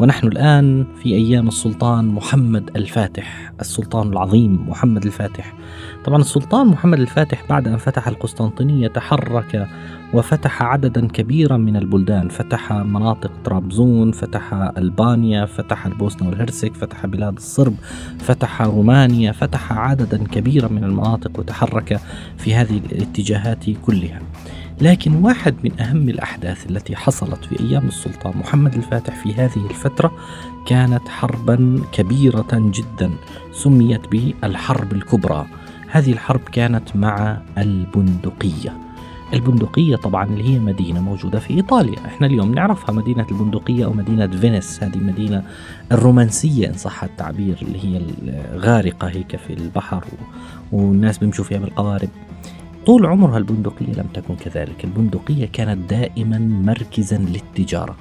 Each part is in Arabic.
ونحن الآن في أيام السلطان محمد الفاتح، السلطان العظيم محمد الفاتح. طبعا السلطان محمد الفاتح بعد أن فتح القسطنطينية تحرك وفتح عددا كبيرا من البلدان، فتح مناطق طرابزون، فتح ألبانيا، فتح البوسنة والهرسك، فتح بلاد الصرب، فتح رومانيا، فتح عددا كبيرا من المناطق وتحرك في هذه الاتجاهات كلها. لكن واحد من أهم الأحداث التي حصلت في أيام السلطان محمد الفاتح في هذه الفترة كانت حربا كبيرة جدا سميت بالحرب الكبرى. هذه الحرب كانت مع البندقية. البندقية طبعا اللي هي مدينة موجودة في إيطاليا. إحنا اليوم نعرفها مدينة البندقية أو مدينة فينيس. هذه مدينة الرومانسية إن صح التعبير اللي هي الغارقة هيك في البحر والناس بيمشوا فيها بالقوارب. طول عمرها البندقية لم تكن كذلك. البندقية كانت دائما مركزا للتجارة.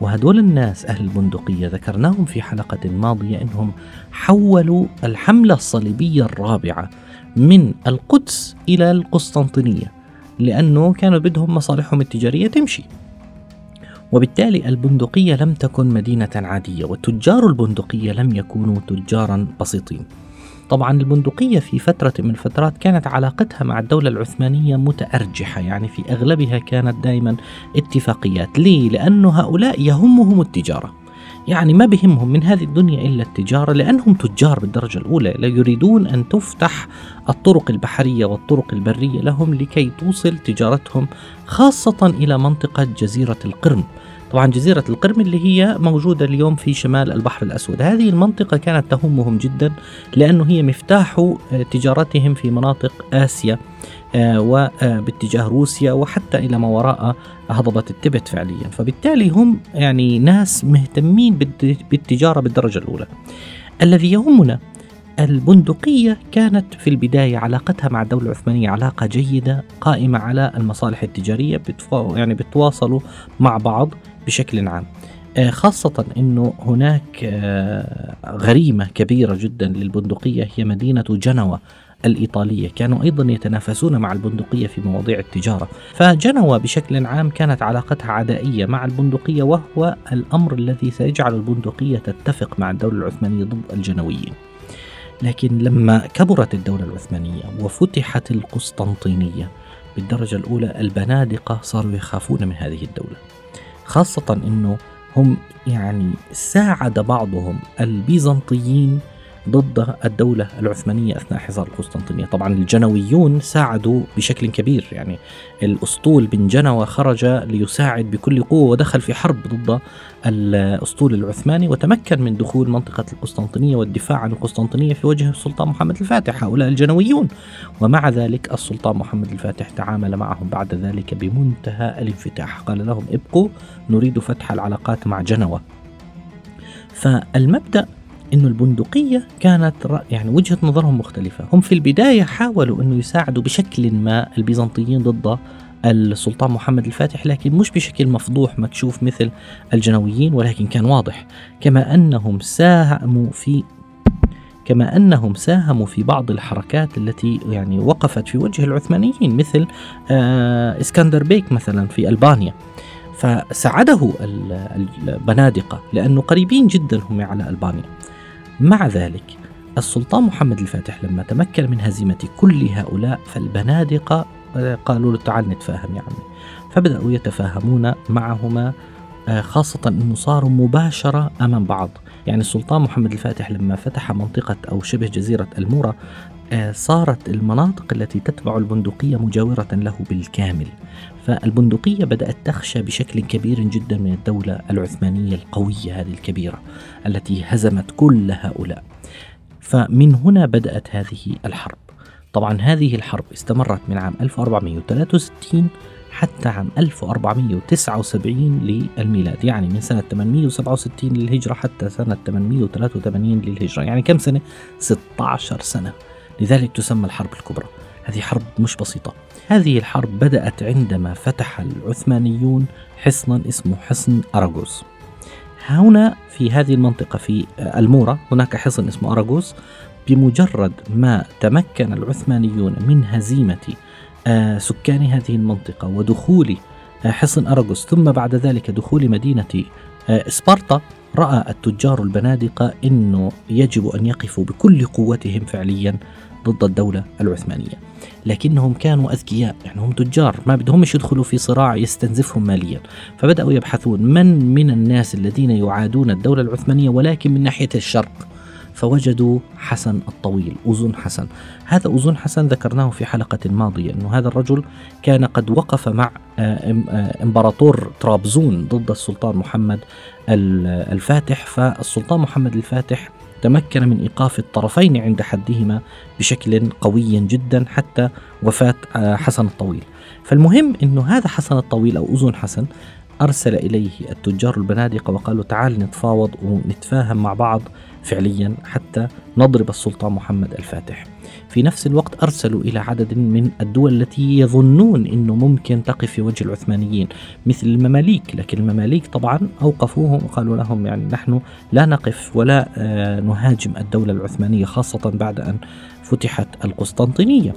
وهدول الناس أهل البندقية ذكرناهم في حلقة ماضية أنهم حولوا الحملة الصليبية الرابعة من القدس إلى القسطنطينية لأنه كانوا بدهم مصالحهم التجارية تمشي. وبالتالي البندقية لم تكن مدينة عادية وتجار البندقية لم يكونوا تجارا بسيطين. طبعا البندقية في فترة من الفترات كانت علاقتها مع الدولة العثمانية متأرجحة يعني في أغلبها كانت دائما اتفاقيات. ليه؟ لأن هؤلاء يهمهم التجارة. يعني ما بهمهم من هذه الدنيا إلا التجارة لأنهم تجار بالدرجة الأولى. لا يريدون أن تفتح الطرق البحرية والطرق البرية لهم لكي توصل تجارتهم خاصة إلى منطقة جزيرة القرم طبعا جزيرة القرم اللي هي موجودة اليوم في شمال البحر الأسود. هذه المنطقة كانت تهمهم جدا لأنه هي مفتاح آه، تجارتهم في مناطق آسيا آه، وباتجاه روسيا وحتى إلى ما وراء هضبة التبت فعليا. فبالتالي هم يعني ناس مهتمين بالتجارة بالدرجة الأولى. الذي يهمنا البندقية كانت في البداية علاقتها مع الدولة العثمانية علاقة جيدة قائمة على المصالح التجارية يعني بتواصلوا مع بعض بشكل عام. آه، خاصة أنه هناك آه، غريمة كبيرة جدا للبندقية هي مدينة جنوة الإيطالية. كانوا أيضا يتنافسون مع البندقية في مواضيع التجارة. فجنوة بشكل عام كانت علاقتها عدائية مع البندقية وهو الأمر الذي سيجعل البندقية تتفق مع الدولة العثمانية ضد الجنويين. لكن لما كبرت الدولة العثمانية وفتحت القسطنطينية بالدرجة الأولى البنادقة صاروا يخافون من هذه الدولة. خاصة أنه هم يعني ساعد بعضهم البيزنطيين ضد الدولة العثمانية أثناء حصار القسطنطينية. طبعا الجنويون ساعدوا بشكل كبير يعني الأسطول بن جنوة خرج ليساعد بكل قوة ودخل في حرب ضد الأسطول العثماني وتمكن من دخول منطقة القسطنطينية والدفاع عن القسطنطينية في وجه السلطان محمد الفاتح. هؤلاء الجنويون ومع ذلك السلطان محمد الفاتح تعامل معهم بعد ذلك بمنتهى الانفتاح. قال لهم ابقوا نريد فتح العلاقات مع جنوة فالمبدأ إنه البندقية كانت يعني وجهة نظرهم مختلفة، هم في البداية حاولوا إنه يساعدوا بشكل ما البيزنطيين ضد السلطان محمد الفاتح لكن مش بشكل مفضوح مكشوف مثل الجنويين ولكن كان واضح. كما أنهم ساهموا في كما أنهم ساهموا في بعض الحركات التي يعني وقفت في وجه العثمانيين مثل آه إسكندر بيك مثلا في ألبانيا. فساعده البنادقة لأنه قريبين جدا هم على ألبانيا. مع ذلك السلطان محمد الفاتح لما تمكن من هزيمة كل هؤلاء فالبنادقة آه، قالوا له تعال نتفاهم يا عمي. فبدأوا يتفاهمون معهما خاصة أنه صاروا مباشرة أمام بعض. يعني السلطان محمد الفاتح لما فتح منطقة أو شبه جزيرة المورا آه، صارت المناطق التي تتبع البندقية مجاورة له بالكامل. فالبندقية بدأت تخشى بشكل كبير جدا من الدولة العثمانية القوية هذه الكبيرة التي هزمت كل هؤلاء. فمن هنا بدأت هذه الحرب. طبعا هذه الحرب استمرت من عام 1463 حتى عام 1479 للميلاد يعني من سنة 867 للهجرة حتى سنة 883 للهجرة يعني كم سنة؟ 16 سنة. لذلك تسمى الحرب الكبرى. هذه حرب مش بسيطة. هذه الحرب بدأت عندما فتح العثمانيون حصنا اسمه حصن أراغوز. هنا في هذه المنطقة في المورا هناك حصن اسمه أراغوز. بمجرد ما تمكن العثمانيون من هزيمة آه، سكان هذه المنطقة ودخول آه، حصن أراغوس ثم بعد ذلك دخول مدينة آه، سبارتا رأى التجار البنادقة أنه يجب أن يقفوا بكل قوتهم فعليا ضد الدولة العثمانية. لكنهم كانوا أذكياء يعني هم تجار ما بدهمش يدخلوا في صراع يستنزفهم ماليا. فبدأوا يبحثون من من الناس الذين يعادون الدولة العثمانية ولكن من ناحية الشرق. فوجدوا حسن الطويل أذن حسن هذا أذن حسن ذكرناه في حلقة ماضية أنه هذا الرجل كان قد وقف مع آه، آه، إمبراطور طرابزون ضد السلطان محمد الفاتح فالسلطان محمد الفاتح تمكن من إيقاف الطرفين عند حدهما بشكل قوي جدا حتى وفاة آه، حسن الطويل. فالمهم إنه هذا حسن الطويل أو أذن حسن أرسل إليه التجار البنادقه وقالوا تعال نتفاوض ونتفاهم مع بعض فعليا حتى نضرب السلطان محمد الفاتح. في نفس الوقت أرسلوا إلى عدد من الدول التي يظنون أنه ممكن تقف في وجه العثمانيين مثل المماليك لكن المماليك طبعا أوقفوهم وقالوا لهم يعني نحن لا نقف ولا آه، نهاجم الدولة العثمانية خاصة بعد أن فتحت القسطنطينية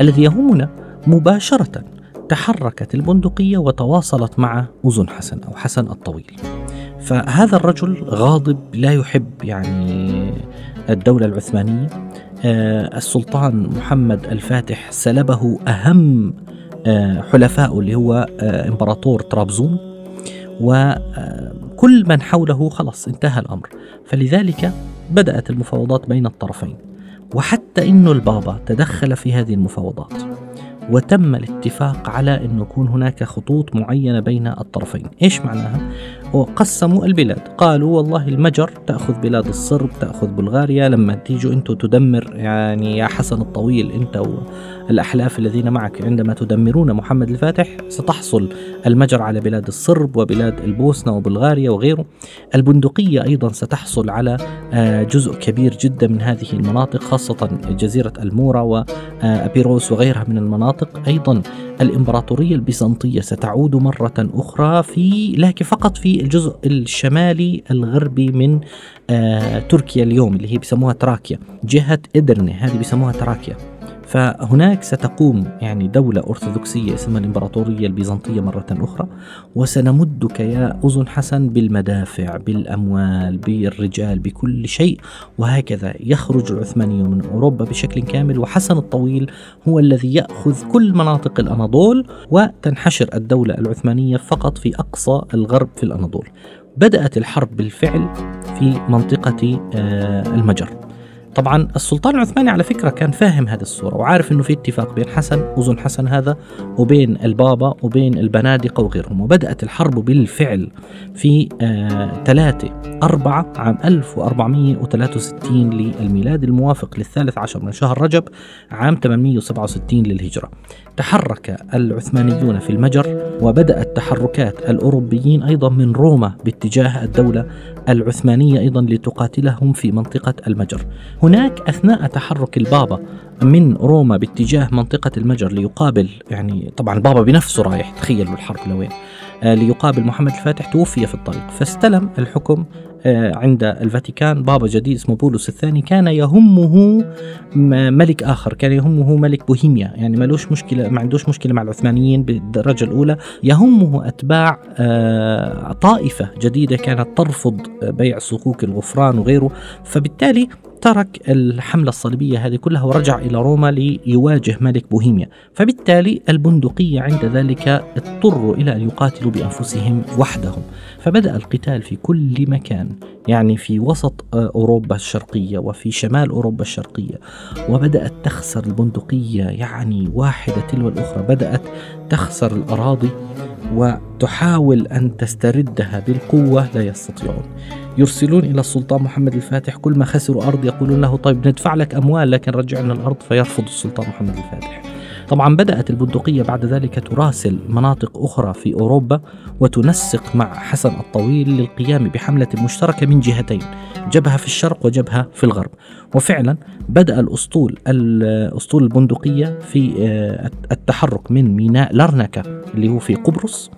الذي يهمنا مباشرة تحركت البندقية وتواصلت مع أذن حسن أو حسن الطويل. فهذا الرجل غاضب لا يحب يعني الدولة العثمانية. آه، السلطان محمد الفاتح سلبه أهم آه، حلفائه اللي هو آه، إمبراطور طرابزون. وكل من حوله خلص انتهى الأمر. فلذلك بدأت المفاوضات بين الطرفين. وحتى إنه البابا تدخل في هذه المفاوضات. وتم الاتفاق على أن يكون هناك خطوط معينة بين الطرفين إيش معناها؟ وقسموا البلاد. قالوا والله المجر تأخذ بلاد الصرب تأخذ بلغاريا لما تيجوا أنتم تدمر يعني يا حسن الطويل أنت الأحلاف الذين معك عندما تدمرون محمد الفاتح ستحصل المجر على بلاد الصرب وبلاد البوسنة وبلغاريا وغيره. البندقية أيضا ستحصل على آه، جزء كبير جدا من هذه المناطق خاصة جزيرة المورا وأبيروس وغيرها من المناطق. أيضا الإمبراطورية البيزنطية ستعود مرة أخرى في لكن فقط في الجزء الشمالي الغربي من آه تركيا اليوم اللي هي بيسموها تراكيا جهة إدرنة. هذه بيسموها تراكيا. فهناك ستقوم يعني دولة أرثوذكسية اسمها الإمبراطورية البيزنطية مرة أخرى وسنمدك يا أذن حسن بالمدافع بالأموال بالرجال بكل شيء وهكذا يخرج العثمانيون من أوروبا بشكل كامل وحسن الطويل هو الذي يأخذ كل مناطق الأناضول وتنحشر الدولة العثمانية فقط في أقصى الغرب في الأناضول. بدأت الحرب بالفعل في منطقة آه، المجر. طبعا السلطان العثماني على فكرة كان فاهم هذه الصورة وعارف أنه في اتفاق بين حسن أذن حسن هذا وبين البابا وبين البنادقة وغيرهم. وبدأت الحرب بالفعل في آه 3 4 عام 1463 للميلاد الموافق للثالث عشر من شهر رجب عام 867 للهجرة. تحرك العثمانيون في المجر وبدأت تحركات الأوروبيين أيضا من روما باتجاه الدولة العثمانية أيضا لتقاتلهم في منطقة المجر. هناك أثناء تحرك البابا من روما باتجاه منطقة المجر ليقابل يعني طبعا البابا بنفسه رايح تخيلوا الحرب لوين آه، ليقابل محمد الفاتح توفي في الطريق فاستلم الحكم عند الفاتيكان بابا جديد اسمه بولس الثاني كان يهمه ملك آخر كان يهمه ملك بوهيميا. يعني ملوش مشكلة ما عندوش مشكلة مع العثمانيين بالدرجة الأولى. يهمه أتباع آه، طائفة جديدة كانت ترفض بيع صكوك الغفران وغيره. فبالتالي ترك الحملة الصليبية هذه كلها ورجع إلى روما ليواجه ملك بوهيميا. فبالتالي البندقية عند ذلك اضطروا إلى أن يقاتلوا بأنفسهم وحدهم. فبدأ القتال في كل مكان. يعني في وسط أوروبا الشرقية وفي شمال أوروبا الشرقية وبدأت تخسر البندقية يعني واحدة تلو الأخرى بدأت تخسر الأراضي وتحاول أن تستردها بالقوة لا يستطيعون. يرسلون إلى السلطان محمد الفاتح كل ما خسروا أرض يقولون له طيب ندفع لك أموال لكن رجعنا الأرض فيرفض السلطان محمد الفاتح. طبعا بدأت البندقية بعد ذلك تراسل مناطق أخرى في أوروبا وتنسق مع حسن الطويل للقيام بحملة مشتركة من جهتين جبهة في الشرق وجبهة في الغرب. وفعلا بدأ الأسطول الأسطول البندقية في آه، التحرك من ميناء لرنكا اللي هو في قبرص.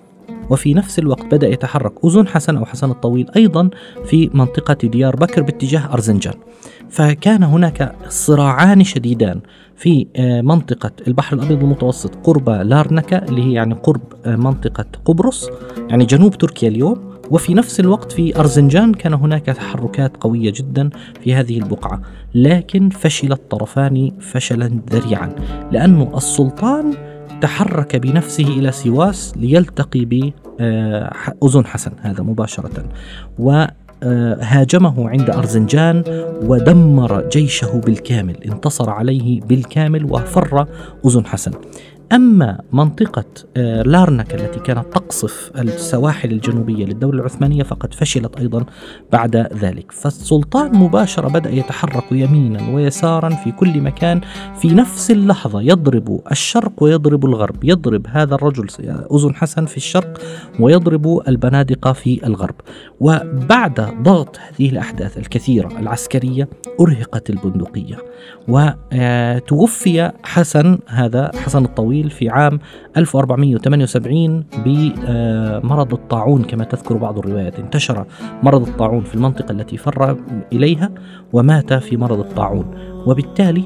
وفي نفس الوقت بدأ يتحرك أذن حسن أو حسن الطويل أيضا في منطقة ديار بكر باتجاه أرزنجان. فكان هناك صراعان شديدان في آه، منطقة البحر الأبيض المتوسط قرب لارنكا اللي هي يعني قرب آه، منطقة قبرص يعني جنوب تركيا اليوم. وفي نفس الوقت في أرزنجان كان هناك تحركات قوية جدا في هذه البقعة. لكن فشل الطرفان فشلا ذريعا لأن السلطان تحرك بنفسه إلى سواس ليلتقي بأذن آه، حسن هذا مباشرة. و هاجمه عند أرزنجان ودمر جيشه بالكامل انتصر عليه بالكامل وفر أذن حسن. أما منطقة آه، لارنكا التي كانت تقصف السواحل الجنوبية للدولة العثمانية فقد فشلت أيضا بعد ذلك. فالسلطان مباشرة بدأ يتحرك يمينا ويسارا في كل مكان في نفس اللحظة يضرب الشرق ويضرب الغرب. يضرب هذا الرجل أذن حسن في الشرق ويضرب البنادقة في الغرب. وبعد ضغط هذه الأحداث الكثيرة العسكرية أرهقت البندقية. وتوفي حسن هذا حسن الطويل في عام 1478 بمرض الطاعون كما تذكر بعض الروايات. انتشر مرض الطاعون في المنطقة التي فر إليها ومات في مرض الطاعون. وبالتالي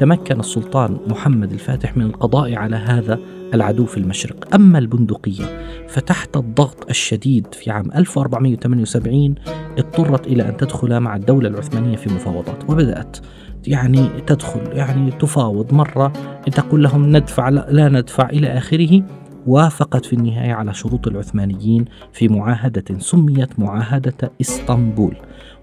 تمكن السلطان محمد الفاتح من القضاء على هذا العدو في المشرق. أما البندقية فتحت الضغط الشديد في عام 1478 اضطرت إلى أن تدخل مع الدولة العثمانية في مفاوضات وبدأت يعني تدخل يعني تفاوض مرة تقول لهم ندفع لا ندفع إلى آخره وافقت في النهاية على شروط العثمانيين في معاهدة سميت معاهدة إسطنبول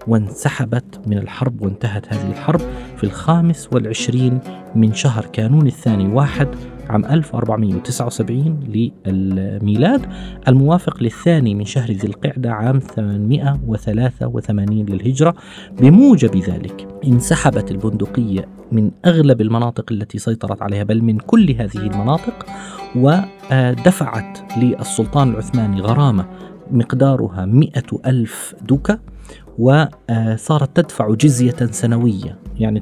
وانسحبت من الحرب وانتهت هذه الحرب في الخامس والعشرين من شهر كانون الثاني واحد عام 1479 للميلاد. الموافق للثاني من شهر ذي القعدة عام 883 للهجرة. بموجب ذلك انسحبت البندقية من أغلب المناطق التي سيطرت عليها بل من كل هذه المناطق ودفعت للسلطان العثماني غرامة مقدارها مئة ألف دوكة وصارت تدفع جزية سنوية. يعني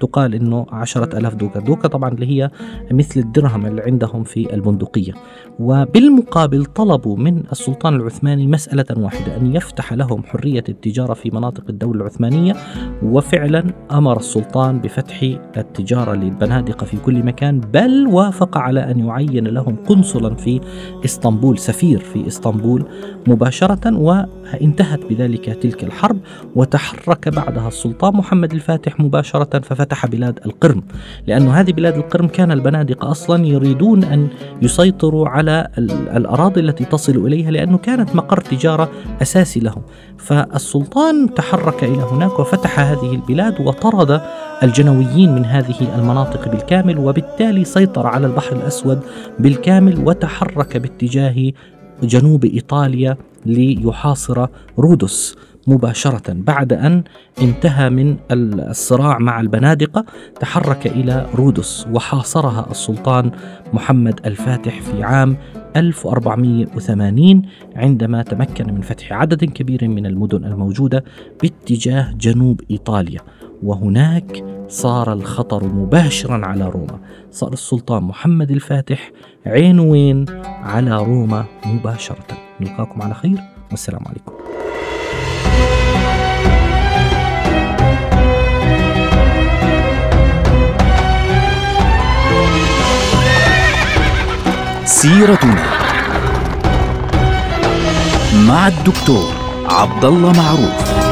تقال إنه عشرة ألاف دوكا. دوكا طبعا اللي هي مثل الدرهم اللي عندهم في البندقية. وبالمقابل طلبوا من السلطان العثماني مسألة واحدة أن يفتح لهم حرية التجارة في مناطق الدولة العثمانية. وفعلا أمر السلطان بفتح التجارة للبنادقة في كل مكان بل وافق على أن يعين لهم قنصلا في إسطنبول سفير في إسطنبول مباشرة. وانتهت بذلك تلك الحرب وتحرك بعدها السلطان محمد الفاتح مباشرة ففتح بلاد القرم. لأن هذه بلاد القرم كان البنادقة أصلا يريدون أن يسيطروا على الأراضي التي تصل إليها لأنه كانت مقر تجارة أساسي لهم. فالسلطان تحرك إلى هناك وفتح هذه البلاد وطرد الجنويين من هذه المناطق بالكامل وبالتالي سيطر على البحر الأسود بالكامل وتحرك باتجاه جنوب إيطاليا ليحاصر رودس مباشرة بعد أن انتهى من الصراع مع البنادقة تحرك إلى رودس وحاصرها السلطان محمد الفاتح في عام 1480 عندما تمكن من فتح عدد كبير من المدن الموجودة باتجاه جنوب إيطاليا. وهناك صار الخطر مباشرا على روما. صار السلطان محمد الفاتح عين وين على روما مباشرة. نلقاكم على خير. والسلام عليكم. سيرتنا مع الدكتور عبد الله معروف.